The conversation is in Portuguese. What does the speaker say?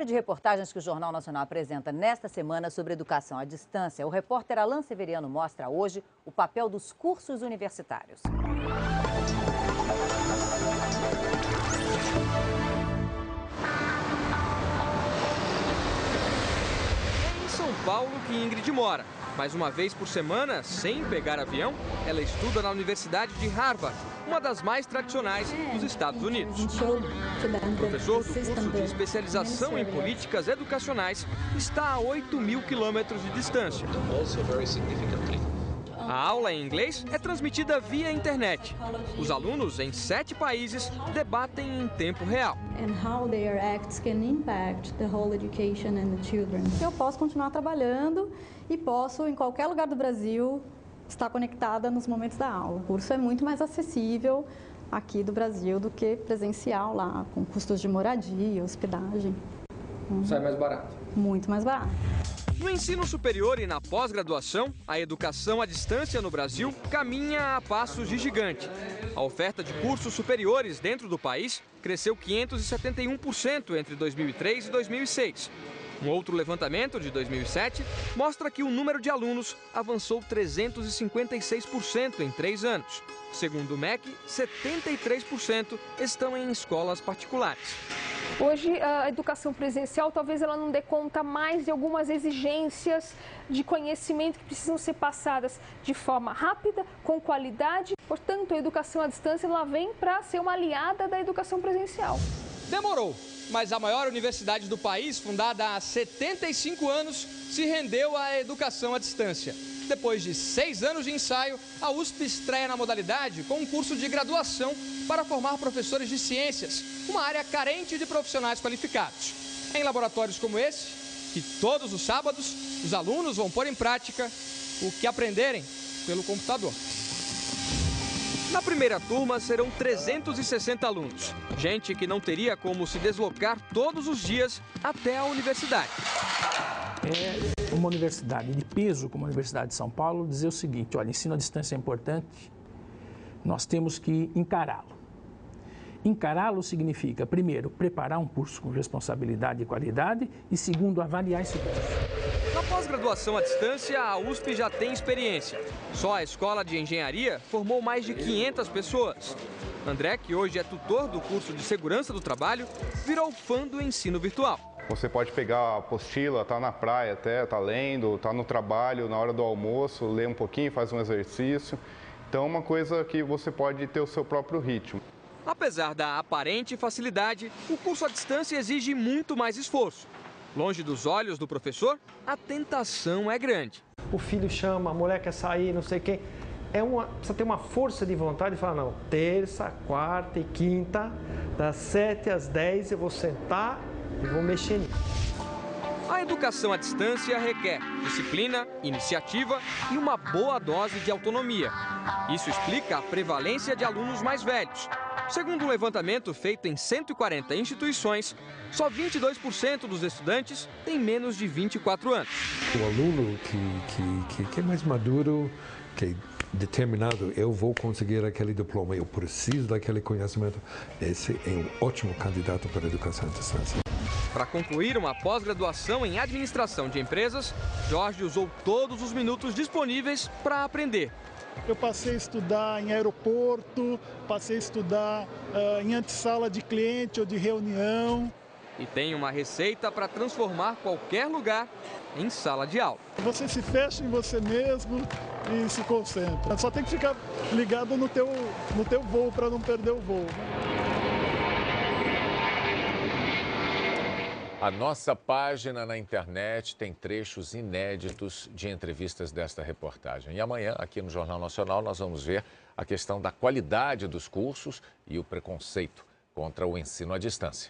série de reportagens que o Jornal Nacional apresenta nesta semana sobre educação à distância, o repórter Alain Severiano mostra hoje o papel dos cursos universitários. É em São Paulo que Ingrid mora. Mais uma vez por semana, sem pegar avião, ela estuda na Universidade de Harvard, uma das mais tradicionais dos Estados Unidos. Professor do curso de especialização em políticas educacionais está a 8 mil quilômetros de distância. A aula em inglês é transmitida via internet. Os alunos em sete países debatem em tempo real. Eu posso continuar trabalhando e posso, em qualquer lugar do Brasil, estar conectada nos momentos da aula. O curso é muito mais acessível aqui do Brasil do que presencial lá, com custos de moradia, hospedagem. Sai mais barato. Muito mais barato. No ensino superior e na pós-graduação, a educação à distância no Brasil caminha a passos de gigante. A oferta de cursos superiores dentro do país cresceu 571% entre 2003 e 2006. Um outro levantamento de 2007 mostra que o número de alunos avançou 356% em três anos. Segundo o MEC, 73% estão em escolas particulares. Hoje, a educação presencial talvez ela não dê conta mais de algumas exigências de conhecimento que precisam ser passadas de forma rápida, com qualidade. Portanto, a educação à distância ela vem para ser uma aliada da educação presencial. Demorou, mas a maior universidade do país, fundada há 75 anos, se rendeu à educação à distância. Depois de seis anos de ensaio, a USP estreia na modalidade com um curso de graduação para formar professores de ciências, uma área carente de profissionais qualificados. Em laboratórios como esse, que todos os sábados os alunos vão pôr em prática o que aprenderem pelo computador. Na primeira turma serão 360 alunos, gente que não teria como se deslocar todos os dias até a universidade. É uma universidade de peso, como a Universidade de São Paulo, dizer o seguinte: olha, ensino à distância é importante, nós temos que encará-lo. Encará-lo significa, primeiro, preparar um curso com responsabilidade e qualidade e, segundo, avaliar esse curso. Na pós-graduação à distância, a USP já tem experiência. Só a Escola de Engenharia formou mais de 500 pessoas. André, que hoje é tutor do curso de Segurança do Trabalho, virou fã do ensino virtual. Você pode pegar a apostila, tá na praia até, tá lendo, tá no trabalho, na hora do almoço, lê um pouquinho, faz um exercício. Então, é uma coisa que você pode ter o seu próprio ritmo. Apesar da aparente facilidade, o curso à distância exige muito mais esforço. Longe dos olhos do professor, a tentação é grande. O filho chama, a mulher quer sair, não sei quem. É uma, precisa ter uma força de vontade e falar, não, terça, quarta e quinta, das 7 às 10 eu vou sentar e vou mexer nisso. A educação à distância requer disciplina, iniciativa e uma boa dose de autonomia. Isso explica a prevalência de alunos mais velhos. Segundo um levantamento feito em 140 instituições, só 22% dos estudantes têm menos de 24 anos. O aluno que, que, que, é mais maduro, que é determinado, eu vou conseguir aquele diploma, eu preciso daquele conhecimento, esse é um ótimo candidato para a educação à distância. Para concluir uma pós-graduação em administração de empresas, Jorge usou todos os minutos disponíveis para aprender. Eu passei a estudar em aeroporto, passei a estudar uh, em antessala de cliente ou de reunião. E tem uma receita para transformar qualquer lugar em sala de aula. Você se fecha em você mesmo e se concentra. Só tem que ficar ligado no teu, no teu voo para não perder o voo. A nossa página na internet tem trechos inéditos de entrevistas desta reportagem. E amanhã, aqui no Jornal Nacional, nós vamos ver a questão da qualidade dos cursos e o preconceito contra o ensino à distância.